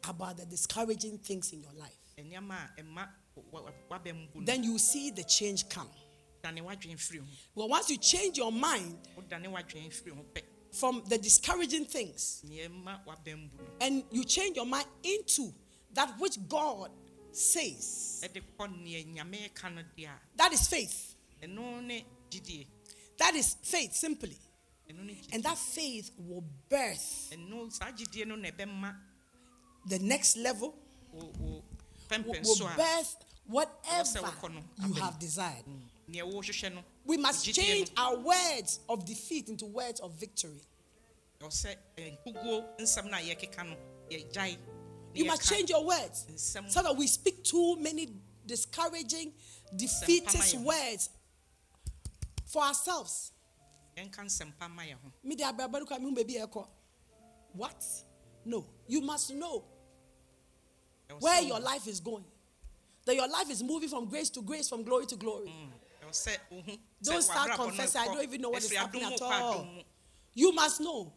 about the discouraging things in your life. Then you see the change come. dane w'adwene firi ho Well, once you change your mind wodane w'adwene firi ho pɛ from the discouraging things nneɛma w'abɛn bu no and you change your mind into that which God says, ɛde kɔ nea nyame ka no deɛ a that is faith. ɛno ne gyidie That is faith, simply. ɛno ne gyidie And that faith will birth ɛno saa gyidie no na ɛbɛma the next level, will, will birth whatever you have desired. Mm. no We must change our words of defeat into words of victory. Ɔsɛ nkuguo nsɛm no a yɛkeka no yɛgyae na You must change your words so that we speak too many discouraging, defeatist Nsɛmpa ma yɛn ho. words for ourselves. yɛnka nsɛmpa ma yɛ ho Me de abrabɔ no kora me hu baabi a ɛkɔ. What? No. You must know where your life is going. That your life is moving from grace to grace, from glory to glory. ɛwɔ Don't start confessing, I don't even know what is happening at all. You must know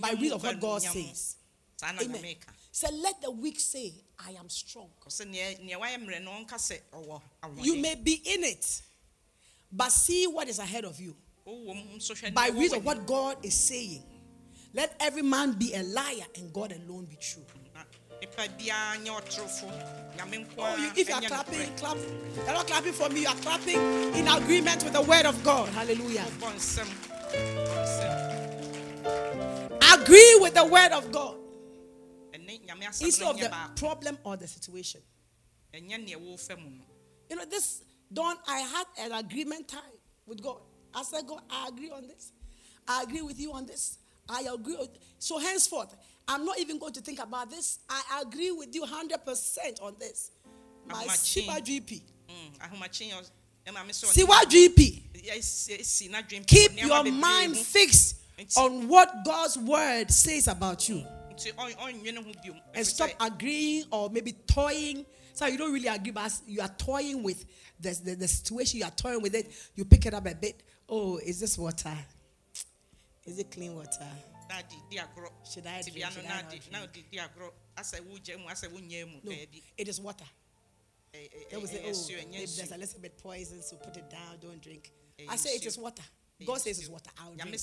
by reason of what God says. Amen. So let the weak say, I am strong. ɔsɛ nea nea wayɛ mmerɛ no ɔnka sɛ ɔwɔ You may be in it, but see what is ahead of you. wowɔ mu nso hwɛ By reason of what God is saying. Let every man be a liar and God alone be true. Na nipa biara nyɛ ɔtorofo nyame nko Oh, you, if you are clapping, clap. You're not clapping for me, you are clapping in agreement with the word of God. Hallelujah. bɔ nsɛm bɔ nsɛm Agree with the word of God ɛne nyame asɛm instead of the problem or the situation. ɛnyɛ nea wɔfa mu no You know, this dawn, I had an agreement time with God. I said, God, I agree on this. I agree with you on this. I agree. With, so henceforth, I'm not even going to think about this. I agree with you 100% on this. My super GP. Mm, ahomakye yɛ ɛma me sɛ ɔne- Siwa GP. Yɛsi- esi n'adwene Keep your mind fixed on what God's word says about you. Nti ɔn- ɔnnwene ho biom And stop agreeing or maybe toying. So you don't really agree, but you are toying with the, the, the situation, you are toying with it. You pick it up a bit. Oh, is this water? Is it clean water? na adi di Should I drink? Should I not drink? na odi di agorɔ asɛ wogya mu asɛ wonyaa mu No, it is water. ɛ- ɛ- They will say, ɛyɛ oh, maybe there's a little bit poison, so put it down, don't drink. Eh, I say it is water. God says it's water. I'll drink.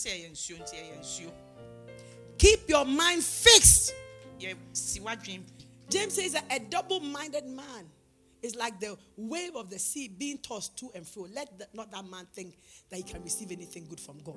Keep your mind fixed. yɛ si w'adwene bi James says that a double minded man is like the wave of the sea being tossed to and fro. Let the- not that man think that he can receive anything good from God.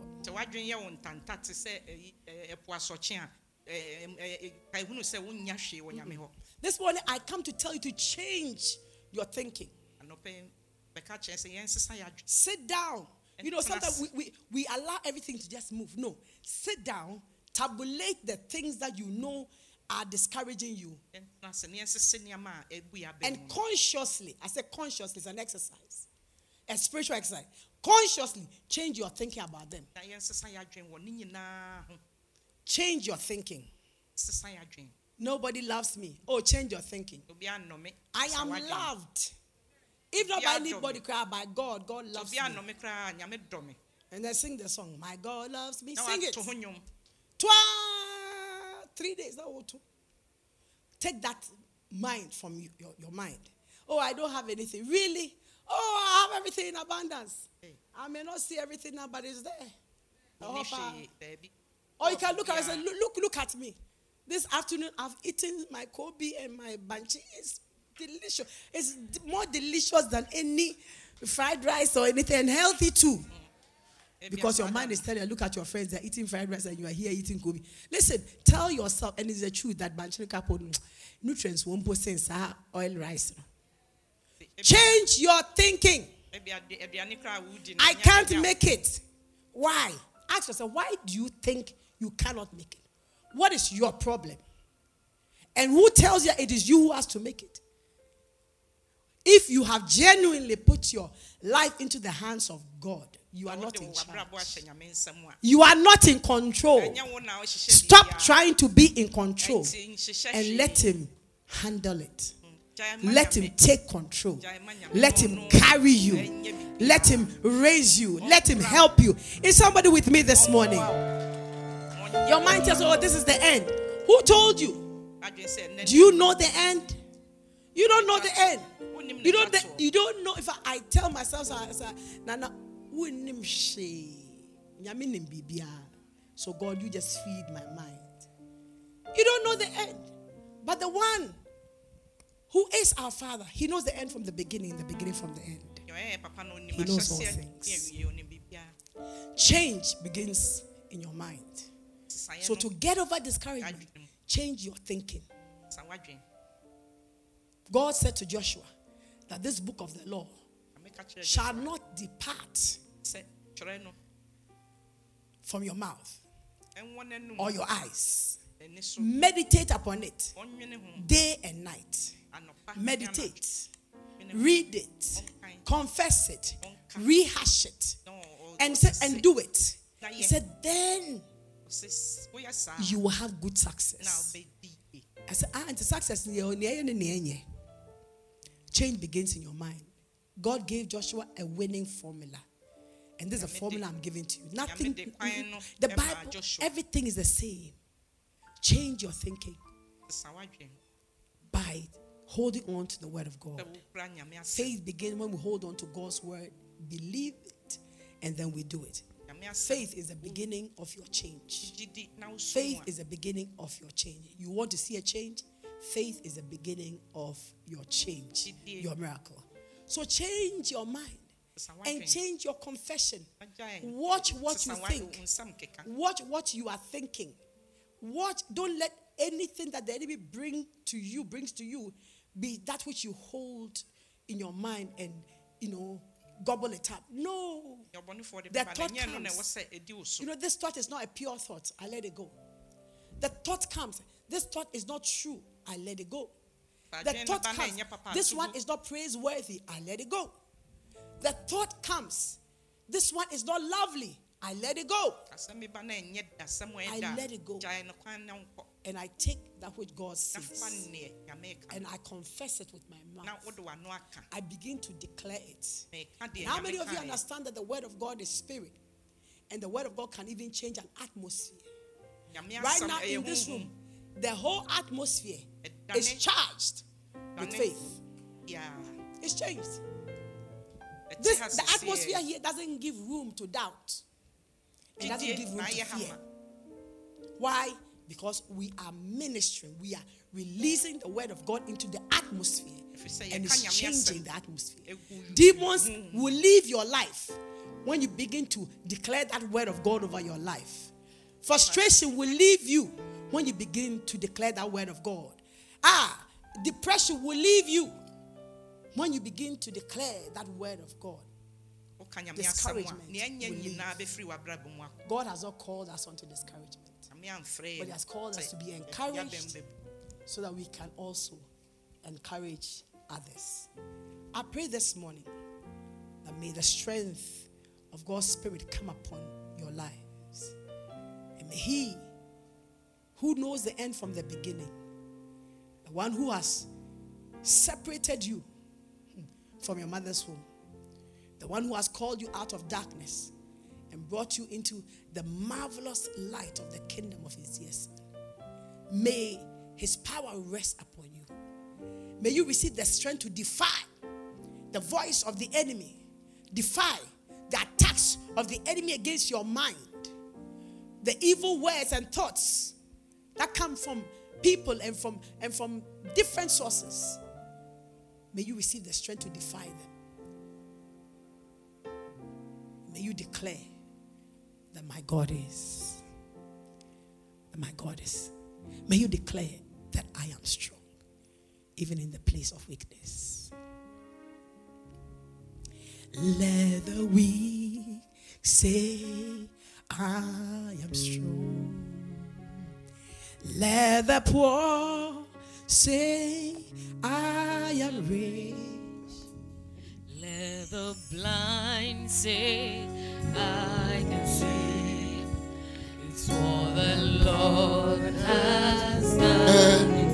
This morning, I come to tell you to change your thinking. anɔpɛ bɛka kyerɛ sɛ yɛnsesa yɛ adwene Sit down. You know, sometimes we, we, we allow everything to just move. No, sit down, tabulate the things that you know are discouraging you, and consciously, I say consciously, it's an exercise, a spiritual exercise. Consciously change your thinking about them. Change your thinking. Nobody loves me. Oh, change your thinking. I am loved. If not by anybody, cry by God. God loves me And then sing the song. My God loves me. Sing it. Twa three days. That will two. Take that mind from you, your, your mind. Oh, I don't have anything. Really? Oh, I have everything in abundance. Hey. I may not see everything now, but it's there. Oh, hwee baabi Or you can look at it and say, look, look, at me. This afternoon, I've eaten my Kobe and my banchi. It's delicious. It's more delicious than any fried rice or anything, and healthy too. Because your mind is telling you, look at your friends, they're eating fried rice and you are here eating gobi. Listen, tell yourself, and it's the truth that Banchini Kapo mm, nutrients won't put sense ah, oil rice. Change your thinking. I can't make it. Why? Ask yourself, why do you think you cannot make it? What is your problem? And who tells you it is you who has to make it? If you have genuinely put your life into the hands of God, you are not in charge. You are not in control. Stop trying to be in control and let Him handle it. Let Him take control. Let Him carry you. Let Him raise you. Let Him help you. Is somebody with me this morning? Your mind tells you, oh, this is the end. Who told you? Do you know the end? You don't know the end. You don't. You don't know if I, I tell myself, so, Nana, so God, you just feed my mind. You don't know the end, but the one who is our Father, He knows the end from the beginning, the beginning from the end. He knows all things. Change begins in your mind. So to get over discouragement, change your thinking. God said to Joshua that this book of the law shall not depart from your mouth or your eyes. Meditate upon it. Day and night. Meditate, read it, confess it, rehash it, and said, and do it. He said, then you will have good success. I said, ah, and success change begins in your mind. God gave Joshua a winning formula. And this is a formula I'm giving to you. Nothing, the Bible, everything is the same. Change your thinking by holding on to the word of God. Faith begins when we hold on to God's word, believe it, and then we do it. Faith is the beginning of your change. Faith is the beginning of your change. You want to see a change? Faith is the beginning of your change, your miracle. So change your mind and change your confession. Watch what you think. Watch what you are thinking. Watch. Don't let anything that the enemy bring to you brings to you be that which you hold in your mind and you know gobble it up. No. The thought comes. You know, this thought is not a pure thought. I let it go. The thought comes. This thought is not true. I let it go. The thought comes. This one is not praiseworthy. I let it go. The thought comes. This one is not lovely. I let it go. I let it go. And I take that which God says and I confess it with my mouth. I begin to declare it. how many of you understand that the word of God is spirit and the word of God can even change an atmosphere? Right now in this room, the whole atmosphere is charged with faith. Yeah. It's changed. This, the atmosphere here doesn't give room to doubt. It doesn't give room to fear. Why? Because we are ministering. We are releasing the word of God into the atmosphere. And it's changing the atmosphere. Demons will leave your life when you begin to declare that word of God over your life. Frustration will leave you when you begin to declare that word of God. Ah, depression will leave you when you begin to declare that word of God. Discouragement God has not called us onto discouragement, but He has called us to be encouraged so that we can also encourage others. I pray this morning that may the strength of God's Spirit come upon your lives. And may He, who knows the end from the beginning, the one who has separated you from your mother's womb, the one who has called you out of darkness and brought you into the marvelous light of the kingdom of his dear son. May his power rest upon you. May you receive the strength to defy the voice of the enemy, defy the attacks of the enemy against your mind, the evil words and thoughts that come from people and from and from different sources. May you receive the strength to defy them. May you declare that my God is. That my God is. May you declare that I am strong, even in the place of weakness. Let the weak say, I am strong. Let the poor Say, I am rich. Let the blind say, I can see. It's for the Lord has done.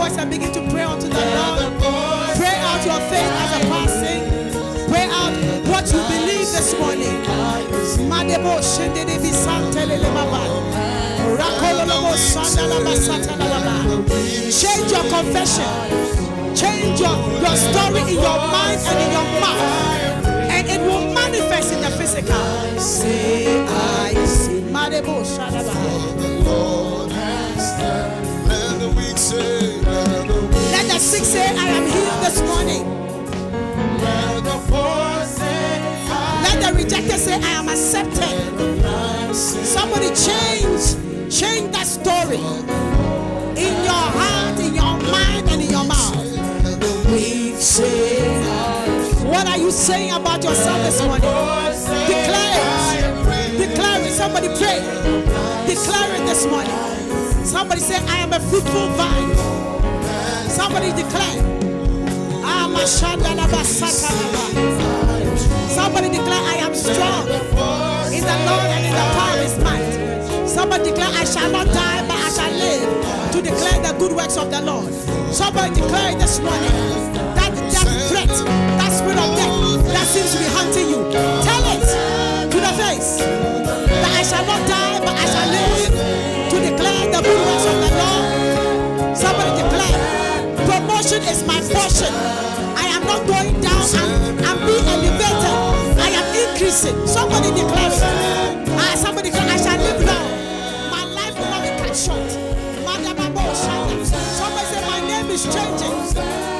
voice and begin to pray unto the Lord. Pray out your faith as a passing. Pray out what you believe this morning. Madebo shendede Change your confession. Change your, your story in your mind and in your mouth. And it will manifest in the physical. Say I see. The Lord has done. Let the weak say sick say, I am healed this morning. Let the poor say, Let the rejected say, I am accepted. Somebody change, change that story in your heart, in your mind, and in your mouth. What are you saying about yourself this morning? Declare it. Declare it. Somebody pray. Declare it this morning. Somebody say, I am a fruitful vine. Somebody declare. Ah, I'm a Somebody declare, I am strong in the Lord and in the power of his might. Somebody declare, I shall not die, but I shall live to declare the good works of the Lord. Somebody declare this morning that death threat, that spirit of death that seems to be hunting you. Tell portion. I am not going down, I'm, being elevated. I am increasing. Somebody declare it. Ah, somebody I shall live long. My life will not be cut short. Somebody say, My name is changing.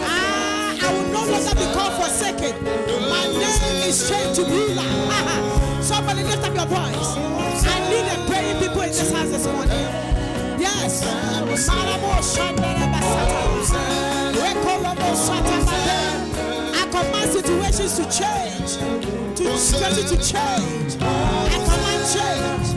Ah, I will no longer be called forsaken. My name is changed to ruler. Somebody lift up your voice. I need a praying people in this house this morning. Yes. I command situations to change. To situations to change. I command change.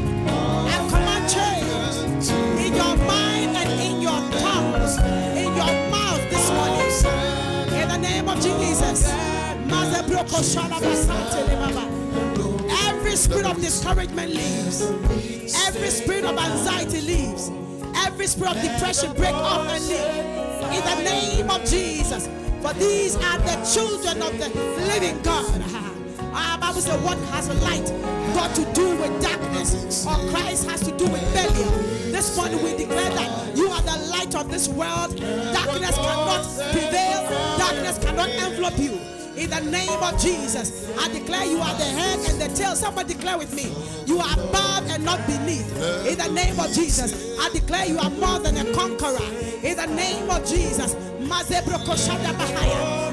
I command change in your mind and in your tongues, in your mouth this morning. In the name of Jesus. Every spirit of discouragement leaves. Every spirit of anxiety leaves. Every spirit of depression break off and leave. In the name of Jesus. For these are the children of the living God. Our Bible says, What has light got to do with darkness? Or Christ has to do with failure. This morning we declare that you are the light of this world. Darkness cannot prevail, darkness cannot envelop you. In the name of Jesus, I declare you are the head and the tail. Somebody declare with me. You are above and not beneath. In the name of Jesus, I declare you are more than a conqueror. In the name of Jesus,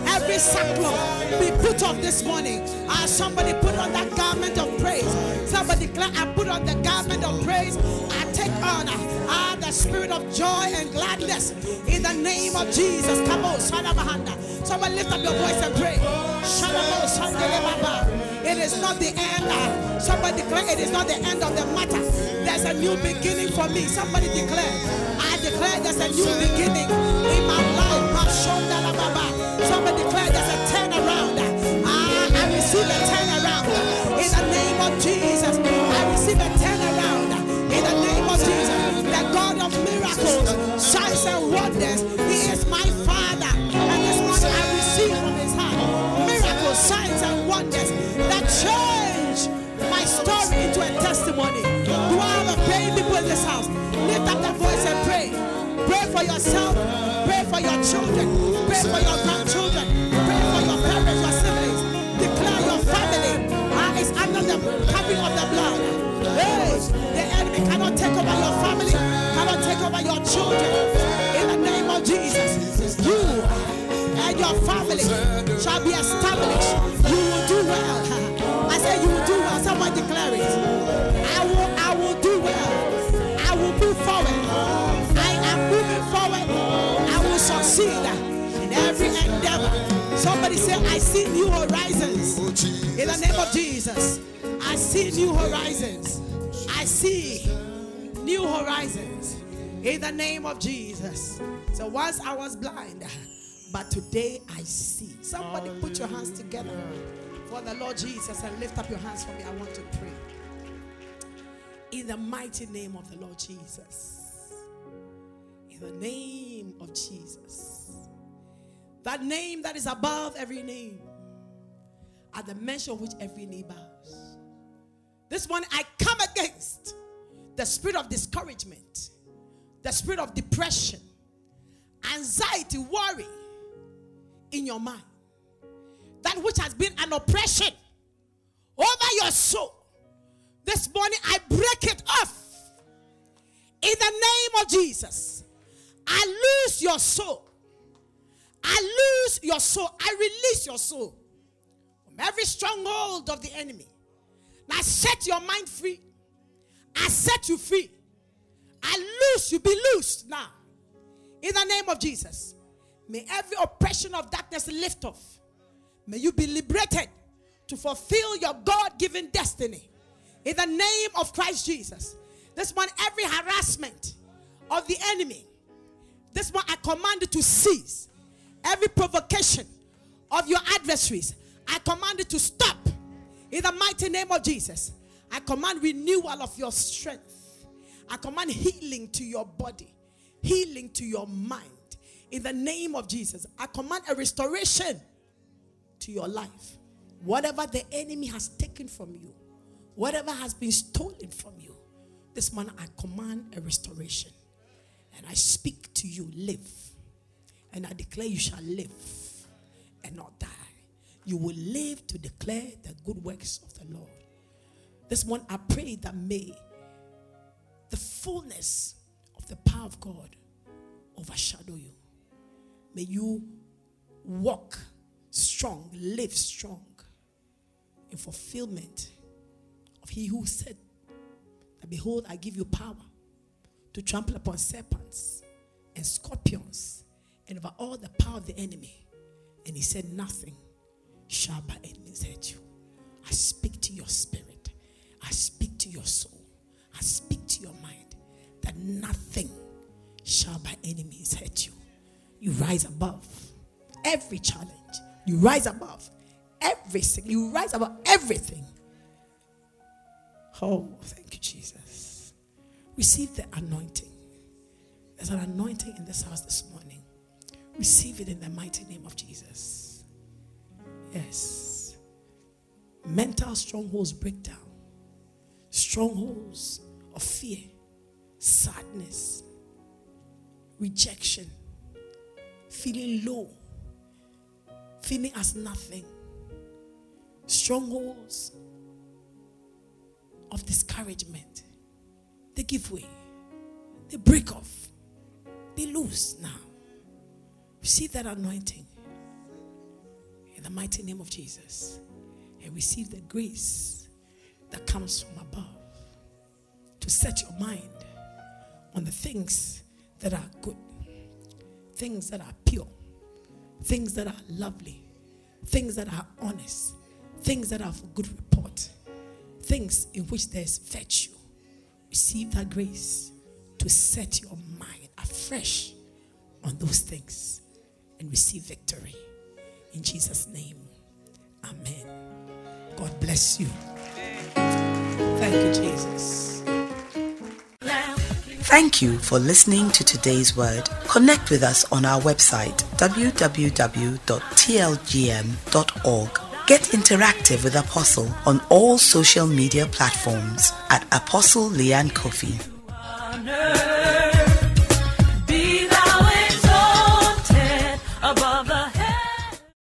Every sackcloth be put off this morning. Ah, somebody put on that garment of praise. Somebody declare, I put on the garment of praise. I take on ah, the spirit of joy and gladness in the name of Jesus. Come on, Shadabahanda. Somebody lift up your voice and pray. It is not the end. Somebody declare it is not the end of the matter. There's a new beginning for me. Somebody declare. I declare there's a new beginning in my life. Somebody declare there's a turnaround. Ah, I receive a turnaround in the name of Jesus. I receive a turnaround in the name of Jesus. The God of miracles, up the voice and pray. Pray for yourself. Pray for your children. Pray for your grandchildren. Pray for your parents, your siblings. Declare your family ah, is under the covering of the blood. Hey, the enemy cannot take over your family, cannot take over your children. In the name of Jesus, you and your family shall be established. You will do well. I say you will do well. Someone declare it. Somebody say, I see new horizons. Oh, In the name of Jesus, I see new horizons. I see new horizons. In the name of Jesus. So once I was blind, but today I see. Somebody put your hands together for the Lord Jesus and lift up your hands for me. I want to pray. In the mighty name of the Lord Jesus. In the name of Jesus. That name that is above every name. At the mention of which every knee bows. This morning I come against the spirit of discouragement, the spirit of depression, anxiety, worry in your mind. That which has been an oppression over your soul. This morning I break it off. In the name of Jesus. I lose your soul. I lose your soul. I release your soul from every stronghold of the enemy Now set your mind free. I set you free. I loose you, be loosed now. In the name of Jesus. May every oppression of darkness lift off. May you be liberated to fulfill your God given destiny. In the name of Christ Jesus. This one, every harassment of the enemy, this one I command you to cease. Every provocation of your adversaries, I command you to stop. In the mighty name of Jesus, I command renewal of your strength. I command healing to your body, healing to your mind. In the name of Jesus, I command a restoration to your life. Whatever the enemy has taken from you, whatever has been stolen from you, this morning I command a restoration. And I speak to you, live. And I declare you shall live and not die. You will live to declare the good works of the Lord. This one, I pray that may the fullness of the power of God overshadow you. May you walk strong, live strong in fulfillment of He who said, that Behold, I give you power to trample upon serpents and scorpions and over all the power of the enemy. And He said, Nothing shall by enemies hurt you. I speak to your spirit, I speak to your soul, I speak to your mind that nothing shall by enemies hurt you. You rise above every challenge, you rise above everything, you rise above everything. Oh, thank you, Jesus. Receive the anointing. There's an anointing in this house this morning. Receive it in the mighty name of Jesus. Yes. Mental strongholds break down. Strongholds of fear, sadness, rejection, feeling low, feeling as nothing. Strongholds of discouragement. They give way. They break off. they lose now. Receive that anointing in the mighty name of Jesus. And receive the grace that comes from above to set your mind on the things that are good, things that are pure, things that are lovely, things that are honest, things that are of good report, things in which there's virtue. Receive that grace to set your mind afresh on those things and receive victory. In Jesus' name, Amen. God bless you. Thank you, Jesus. Thank you for listening to today's word. Connect with us on our website www.tlgm.org. Get interactive with Apostle on all social media platforms at Apostle Leanne Coffee.